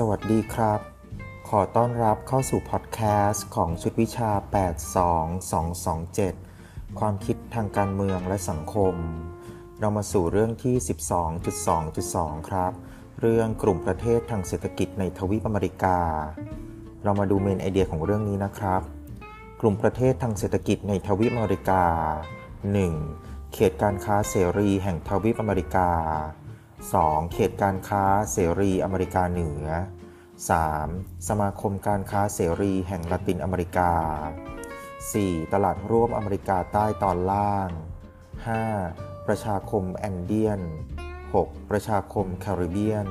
สวัสดีครับ ขอต้อนรับเข้าสู่พอดแคสต์ของชุดวิชา 82227 ความคิดทางการเมืองและสังคม เรามาสู่เรื่องที่ 12.2.2 ครับ เรื่องกลุ่มประเทศทางเศรษฐกิจในทวีปอเมริกา เรามาดู main idea ของเรื่องนี้นะครับ กลุ่มประเทศทางเศรษฐกิจในทวีปอเมริกา 1. เขตการค้าเสรีแห่งทวีปอเมริกา 2. เขตการค้าเสรีอเมริกาเหนือ 3. สมาคมการค้าเสรีแห่งละตินอเมริกา 4. ตลาดร่วมอเมริกาใต้ตอนล่าง 5. ประชาคมแอนเดียน 6. ประชาคมแคริบเบียน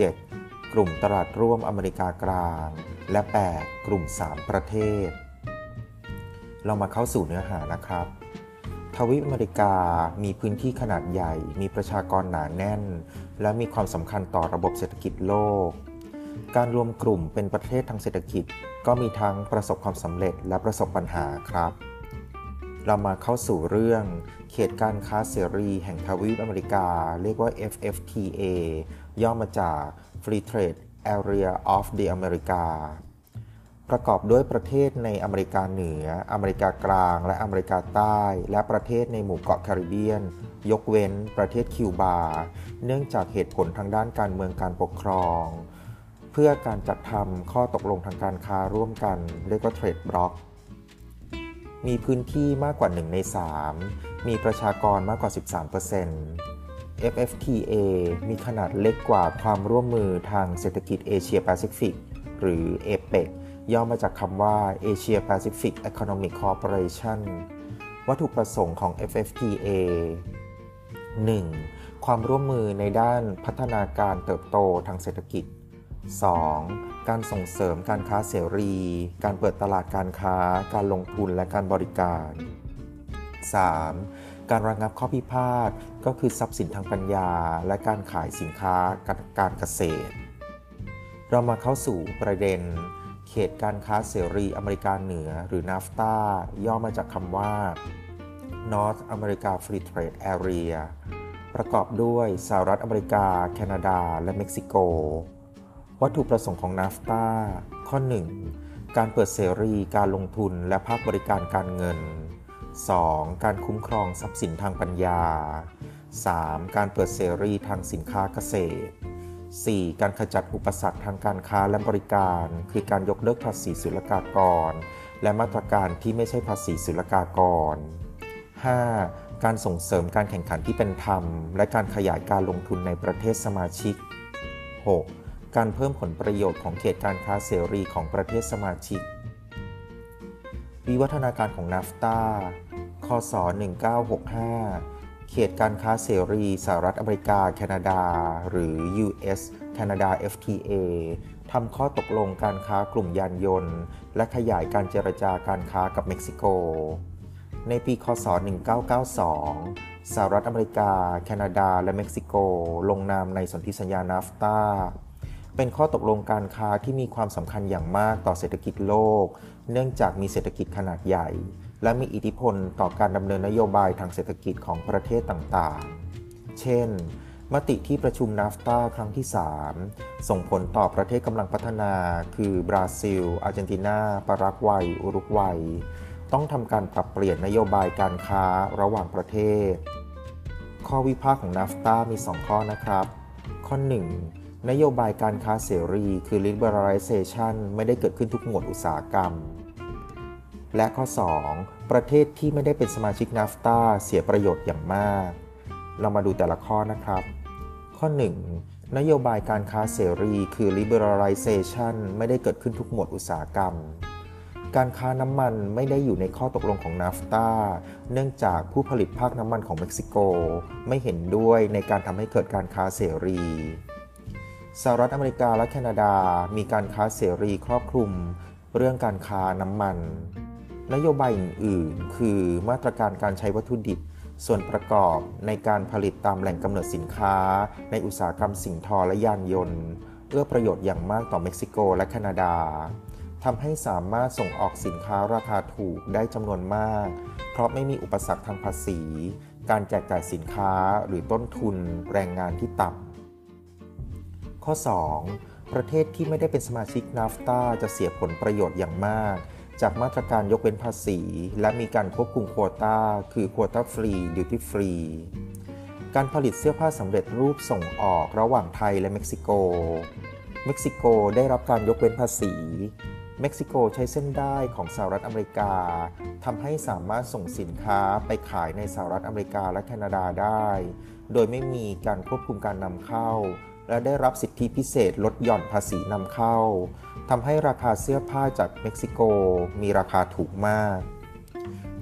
7. กลุ่มตลาดร่วมอเมริกากลาง และ 8. กลุ่ม 3 ประเทศ เรามาเข้าสู่เนื้อหานะครับ ทวีปอเมริกามีพื้นที่ขนาดใหญ่ มีประชากรหนาแน่น และมีความสำคัญต่อระบบเศรษฐกิจโลก การรวมกลุ่มเป็นประเทศทางเศรษฐกิจ ก็มีทั้งประสบความสำเร็จและประสบปัญหาครับ เรามาเข้าสู่เรื่อง เขตการค้าเสรีแห่งทวีปอเมริกา เรียกว่า FFTA ย่อมาจาก Free Trade Area of the America ประกอบด้วยประเทศในอเมริกาเหนือ อเมริกากลาง และอเมริกาใต้ และประเทศในหมู่เกาะแคริบเบียน ยกเว้นประเทศคิวบา เนื่องจากเหตุผลทางด้านการเมืองการปกครอง เพื่อการจัดทำข้อตกลงทางการค้าร่วมกันเรียกว่าเทรดบล็อก มีพื้นที่มากกว่า 1 ใน 3 มีประชากรมากกว่า 13% FFTA มีขนาดเล็กกว่าความร่วมมือทางเศรษฐกิจเอเชียแปซิฟิกหรือเอเป ย่อมาจากคำว่า Asia Pacific Economic Cooperation วัตถุประสงค์ของ FFTA 1. ความร่วมมือในด้านพัฒนาการเติบโตทางเศรษฐกิจ 2. การส่งเสริมการค้าเสรี การเปิดตลาดการค้า การลงทุนและการบริการ 3. การระงับข้อพิพาทก็คือทรัพย์สินทางปัญญา และการขายสินค้าการเกษตร เรามาเข้าสู่ประเด็น ขตการค้าเสรีอเมริกาเหนือหรือ NAFTA ย่อมาจากคำว่า North America Free Trade Area ประกอบด้วยสหรัฐอเมริกา แคนาดา และเม็กซิโก วัตถุประสงค์ของ NAFTA ข้อ 1. การเปิดเสรีการลงทุนและภาคบริการการเงิน 2. การคุ้มครองทรัพย์สินทางปัญญา 3. การเปิดเสรีทางสินค้าเกษตร 4. การขจัดอุปสรรคทางการค้าและบริการ คือการยกเลิกภาษีศุลกากร และมาตรการที่ไม่ใช่ภาษีศุลกากร 5. การส่งเสริมการแข่งขันที่เป็นธรรม และการขยายการลงทุนในประเทศสมาชิก 6. การเพิ่มผลประโยชน์ของเขตการค้าเสรีของประเทศสมาชิก วิวัฒนาการของนาฟตาคศ1965 เขตการค้าเสรีสหรัฐอเมริกา แคนาดา หรือ US Canada FTA ทำข้อตกลงการค้ากลุ่มยานยนต์ และขยายการเจรจาการค้ากับเม็กซิโก ในปี คศ 1992 สหรัฐอเมริกา แคนาดา และเม็กซิโก ลงนามในสนธิสัญญานาฟตาเป็นข้อตกลงการค้าที่มีความสำคัญอย่างมากต่อเศรษฐกิจโลก เนื่องจากมีเศรษฐกิจขนาดใหญ่ และมีอิทธิพลต่อการดำเนินนโยบายทางเศรษฐกิจของประเทศต่างๆ เช่น มติที่ประชุมนาฟตาครั้งที่ 3 ส่งผลต่อประเทศกำลังพัฒนา คือบราซิล อาร์เจนตินา ปารากวัย อุรุกวัย ต้องทำการปรับเปลี่ยนนโยบายการค้าระหว่างประเทศ ข้อวิพากษ์ของนาฟตามี 2 ข้อนะครับ ข้อ 1 นโยบายการค้าเสรี คือ liberalization ไม่ได้เกิดขึ้นทุกหมวดอุตสาหกรรม และข้อ 2 ประเทศที่ไม่ได้เป็นสมาชิกนาฟตาเสียประโยชน์อย่างมาก เรามาดูแต่ละข้อนะครับ ข้อ 1 นโยบายการค้าเสรีคือ liberalization ไม่ได้เกิดขึ้นทุกหมวดอุตสาหกรรม การค้าน้ำมันไม่ได้อยู่ในข้อตกลงของนาฟตาเนื่องจากผู้ผลิตภาคน้ำมันของเม็กซิโก ไม่เห็นด้วยในการทำให้เกิดการค้าเสรีสหรัฐอเมริกาและแคนาดามีการค้าเสรีครอบคลุม เรื่องการค้าน้ำมัน นโยบายอื่นๆ คือมาตรการการใช้วัตถุดิบ ส่วนประกอบในการผลิตตามแหล่งกำเนิดสินค้า ในอุตสาหกรรมสิ่งทอและยานยนต์เอื้อประโยชน์อย่างมากต่อเม็กซิโกและแคนาดาทำให้สามารถส่งออกสินค้าราคาถูกได้จำนวนมาก เพราะไม่มีอุปสรรคทางภาษี การแจกจ่ายสินค้าหรือต้นทุนแรงงานที่ต่ำข้อ 2 ประเทศที่ไม่ได้เป็นสมาชิกนาฟตาจะเสียผลประโยชน์อย่างมาก จากมาตรการยกเว้นภาษี และมีการควบคุมโควตาคือ quota free duty free การผลิตเสื้อผ้าสำเร็จรูปส่งออกระหว่างไทยและเม็กซิโก เม็กซิโกได้รับการยกเว้นภาษี เม็กซิโกใช้เส้นด้ายของสหรัฐอเมริกาทำให้สามารถส่งสินค้าไปขายในสหรัฐอเมริกาและแคนาดาได้ โดยไม่มีการควบคุมการนำเข้า และได้รับสิทธิพิเศษลดหย่อนภาษีนำเข้าทำให้ราคาเสื้อผ้าจากเม็กซิโกมีราคาถูกมาก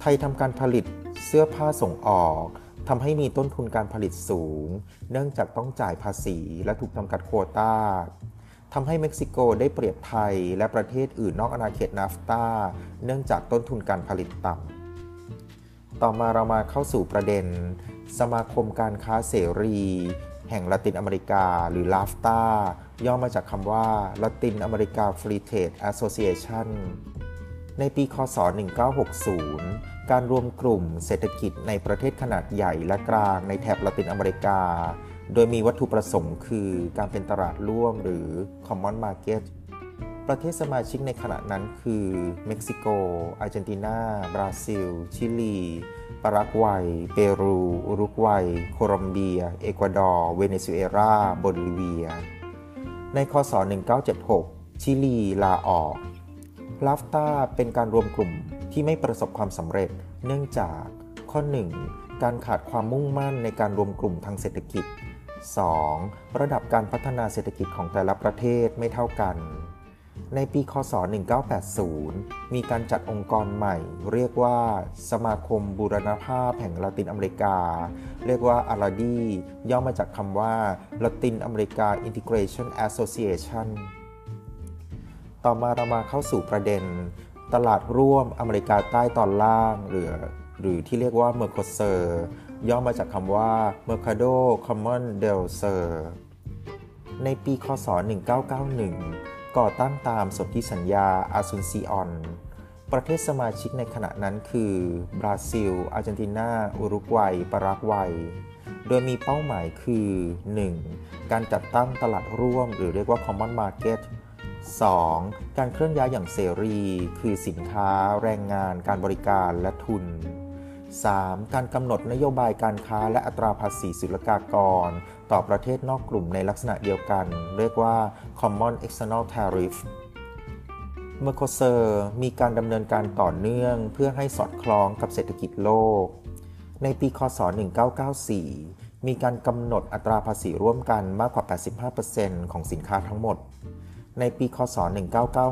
ไทยทำการผลิตเสื้อผ้าส่งออกทำให้มีต้นทุนการผลิตสูง เนื่องจากต้องจ่ายภาษีและถูกจำกัดโควตาทำให้เม็กซิโกได้เปรียบไทยและประเทศอื่นนอกอาณาเขตนาฟตาเนื่องจากต้นทุนการผลิตต่ำ ต่อมาเรามาเข้าสู่ประเด็น สมาคมการค้าเสรี แห่งละตินอเมริกา หรือลาฟตาย่อมาจากคำว่า Latin America Free Trade Association ในปีคศ 1960 การรวมกลุ่มเศรษฐกิจในประเทศขนาดใหญ่และกลางในแถบละตินอเมริกา โดยมีวัตถุประสงค์คือการเป็นตลาดร่วมหรือ Common Market ประเทศสมาชิกในขณะนั้นคือ เม็กซิโก อาร์เจนตินา บราซิล ชิลี ปารากวัย เปรู อุรุกวัย โคลอมเบีย เอกวาดอร์ เวเนซุเอลาโบลิเวีย ในคศ 1976 ชิลีลาออกลาฟตาเป็นการรวมกลุ่มที่ไม่ประสบความสำเร็จ เนื่องจากข้อ 1. การขาดความมุ่งมั่นในการรวมกลุ่มทางเศรษฐกิจ 2. ระดับการพัฒนาเศรษฐกิจของแต่ละประเทศไม่เท่ากัน ในปีคศ 1980 มีการจัดองค์กรใหม่ เรียกว่าสมาคมบูรณภาพแห่งละตินอเมริกา เรียกว่าอาลาดีย่อมาจากคำว่าละตินอเมริกา Integration Association ต่อมาเรามาเข้าสู่ประเด็น ตลาดร่วมอเมริกาใต้ตอนล่างหรือหรือที่เรียกว่าเมอร์โคเซอร์ย่อมาจากคำว่า Mercado Common del Sur ในปีคศ 1991 ก่อตั้งตามสนธิสัญญาอาซุนซีออน ประเทศสมาชิกในขณะนั้นคือ บราซิล อาร์เจนตินา อุรุกวัย ปารากวัย โดยมีเป้าหมายคือ 1. การจัดตั้งตลาดร่วม หรือเรียกว่า Common Market 2. การเคลื่อนย้ายอย่างเสรี คือสินค้า แรงงาน การบริการและทุน 3. การกำหนดนโยบายการค้าและอัตราภาษีศุลกากร ต่อประเทศนอกกลุ่มในลักษณะเดียวกัน เรียกว่า Common External Tariff เมอร์โคเซอร์มีการดำเนินการต่อเนื่องเพื่อให้สอดคล้องกับเศรษฐกิจโลก ในปีคศ 1994 มีการกำหนดอัตราภาษีร่วมกันมากกว่า 85%ของสินค้าทั้งหมดในปี คศ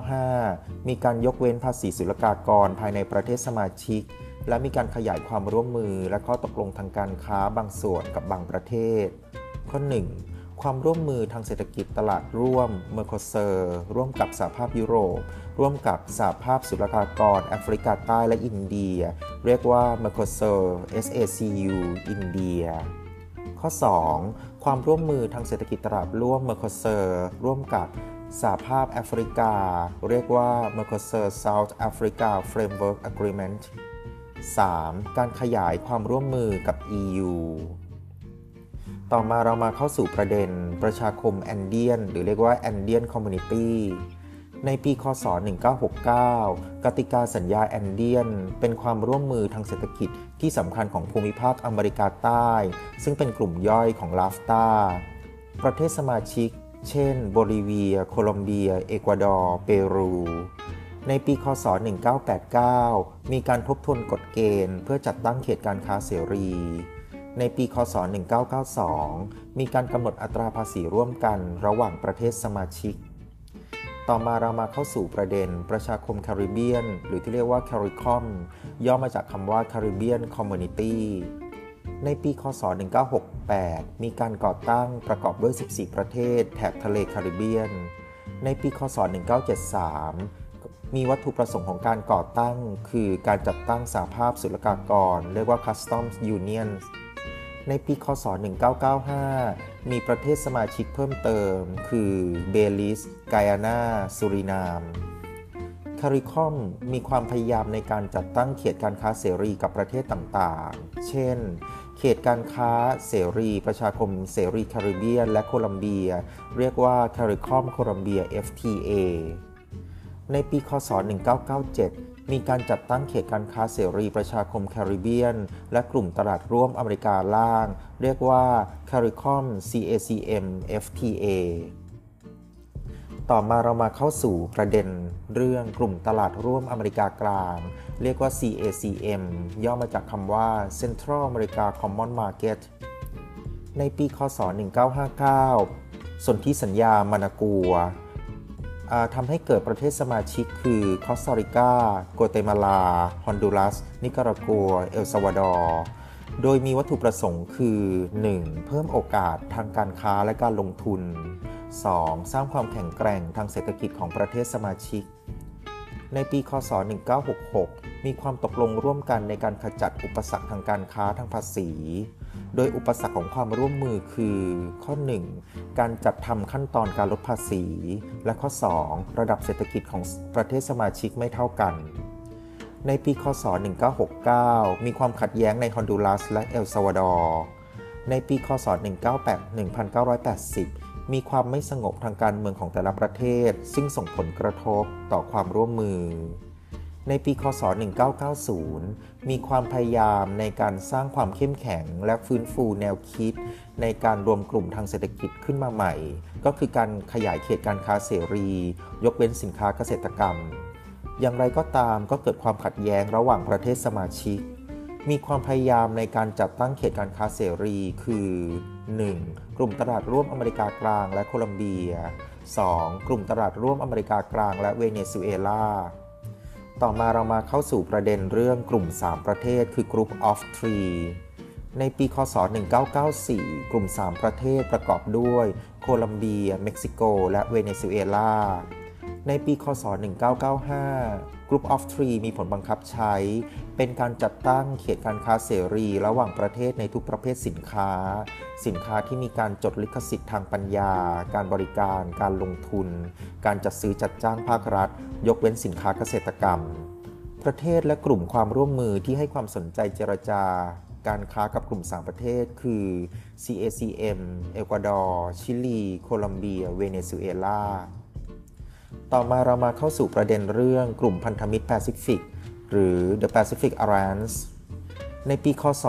1995 มีการยกเว้นภาษีศุลกากรภายในประเทศสมาชิก และมีการขยายความร่วมมือและข้อตกลงทางการค้าบางส่วนกับบางประเทศ ข้อ 1. ความร่วมมือทางเศรษฐกิจตลาดร่วมเมอร์โคเซอร์ร่วมกับสหภาพยุโรป ร่วมกับสหภาพศุลกากรแอฟริกาใต้และอินเดีย เรียกว่าเมอร์โคเซอร์ SACU อินเดีย ข้อ 2. ความร่วมมือทางเศรษฐกิจตลาดร่วมเมอร์โคเซอร์ร่วมกับสหภาพแอฟริกา เรียกว่า Mercosur South Africa Framework Agreement 3. การขยายความร่วมมือกับ EU ต่อมาเรามาเข้าสู่ประเด็นประชาคมแอนเดียน หรือเรียกว่า Andean Community ในปี คศ 1969 กติกาสัญญาแอนเดียน เป็นความร่วมมือทางเศรษฐกิจที่สำคัญของภูมิภาคอเมริกาใต้ ซึ่งเป็นกลุ่มย่อยของลาฟตาประเทศสมาชิก เช่น โบลิเวีย โคลอมเบีย เอกวาดอร์ เปรู ในปีคศ 1989 มีการทบทวนกฎเกณฑ์ เพื่อจัดตั้งเขตการค้าเสรี ในปีคศ 1992 มีการกำหนดอัตราภาษีร่วมกันระหว่างประเทศสมาชิก ต่อมาเรามาเข้าสู่ประเด็น ประชาคมแคริบเบียน หรือที่เรียกว่าแคริคอมย่อมาจากคำว่า Caribbean Community ในปี คศ 1968 มีการก่อตั้งประกอบด้วย 14 ประเทศ แถบทะเลแคริบเบียน ในปี คศ 1973 มีวัตถุประสงค์ของการก่อตั้ง คือการจัดตั้งสาภาพศุลกากร เรียกว่า Customs Union ในปีคศ 1995 มีประเทศสมาชิกเพิ่มเติม คือเบลิส ไกอานาสุรินามคาริคอมมีความพยายามในการจัดตั้งเขตการค้าเสรีกับประเทศต่างๆ เช่น เขตการค้าเสรี ประชาคมเสรีแคริบเบียนและโคลัมเบีย เรียกว่าคาริคอมโคลัมเบีย FTA ในปี คศ 1997 มีการจัดตั้งเขตการค้าเสรีประชาคมแคริบเบียน และกลุ่มตลาดร่วมอเมริกาล่าง เรียกว่า CARICOM CACM FTA ต่อมาเรามาเข้าสู่ประเด็นเรื่องกลุ่มตลาดร่วมอเมริกากลาง เรียกว่า CACM ย่อมาจากคำว่า Central America Common Market ในปี คศ 1959 สนธิสัญญามานากัว ทำให้เกิดประเทศสมาชิกคือคอสตาริกา กัวเตมาลา ฮอนดูรัส นิการากัว เอลซาวาดอร์โดยมีวัตถุประสงค์คือ 1. เพิ่มโอกาสทางการค้าและการลงทุน 2. สร้างความแข็งแกร่งทางเศรษฐกิจของประเทศสมาชิก ในปี คศ 1966 มีความตกลงร่วมกันในการขจัดอุปสรรคทางการค้าทางภาษี โดยอุปสรรคของความร่วมมือคือ ข้อ 1. การจัดทำขั้นตอนการลดภาษี และข้อ 2. ระดับเศรษฐกิจของประเทศสมาชิกไม่เท่ากัน ในปีคศ 1969 มีความขัดแย้งในฮอนดูรัสและเอลซาวาดอร์ในปีคศ 1980 มีความไม่สงบทางการเมืองของแต่ละประเทศ ซึ่งส่งผลกระทบต่อความร่วมมือ ในปีคศ 1990 มีความพยายามในการสร้างความเข้มแข็งและฟื้นฟูแนวคิด ในการรวมกลุ่มทางเศรษฐกิจขึ้นมาใหม่ ก็คือการขยายเขตการค้าเสรี ยกเว้นสินค้าเกษตรกรรม อย่างไรก็ตามก็เกิดความขัดแย้งระหว่างประเทศสมาชิก มีความพยายามในการจัดตั้งเขตการค้าเสรี คือ 1. กลุ่มตลาดร่วมอเมริกากลางและโคลัมเบีย 2. กลุ่มตลาดร่วมอเมริกากลางและเวเนซุเอลา ต่อมาเรามาเข้าสู่ประเด็นเรื่องกลุ่ม 3 ประเทศ คือ Group of Three ในปีคศ 1994 กลุ่ม 3 ประเทศประกอบด้วย โคลัมเบีย เม็กซิโก และเวเนซุเอลา ในปีคศ 1995 Group of Three มีผลบังคับใช้ เป็นการจัดตั้งเขตการค้าเสรี ระหว่างประเทศในทุกประเภทสินค้า สินค้าที่มีการจดลิขสิทธิ์ทางปัญญา การบริการ การลงทุน การจัดซื้อจัดจ้างภาครัฐ ยกเว้นสินค้าเกษตรกรรม ประเทศและกลุ่มความร่วมมือที่ให้ความสนใจเจรจาการค้ากับกลุ่มสามประเทศ คือ CACM เอกวาดอร์ ชิลี โคลัมเบีย เวเนซุเอลา ต่อมาเรามาเข้าสู่ประเด็นเรื่องกลุ่มพันธมิตรแปซิฟิกหรือ The Pacific Alliance ในปี คศ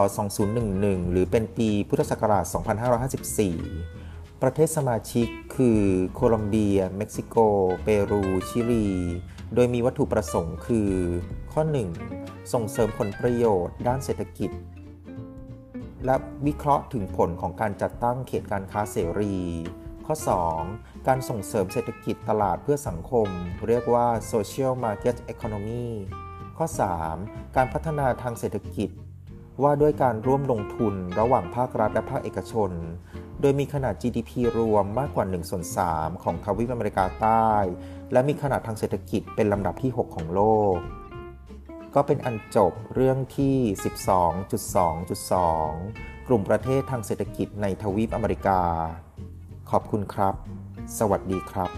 2011 หรือเป็นปีพุทธศักราช 2554 ประเทศสมาชิกคือโคลอมเบีย เม็กซิโก เปรู ชิลี โดยมีวัตถุประสงค์คือ ข้อ 1. ส่งเสริมผลประโยชน์ด้านเศรษฐกิจ และวิเคราะห์ถึงผลของการจัดตั้งเขตการค้าเสรี ข้อ 2. การส่งเสริมเศรษฐกิจตลาดเพื่อสังคม เรียกว่า social market economy ข้อ 3. การพัฒนาทางเศรษฐกิจ ว่าด้วยการร่วมลงทุนระหว่างภาครัฐและภาคเอกชน โดยมีขนาด GDP รวมมากกว่า1ส่วน3ของทวีปอเมริกาใต้ และมีขนาดทางเศรษฐกิจเป็นลำดับที่ 6 ของโลก ก็เป็นอันจบเรื่องที่ 12.2.2กลุ่มประเทศทางเศรษฐกิจในทวีปอเมริกา ขอบคุณครับ สวัสดีครับ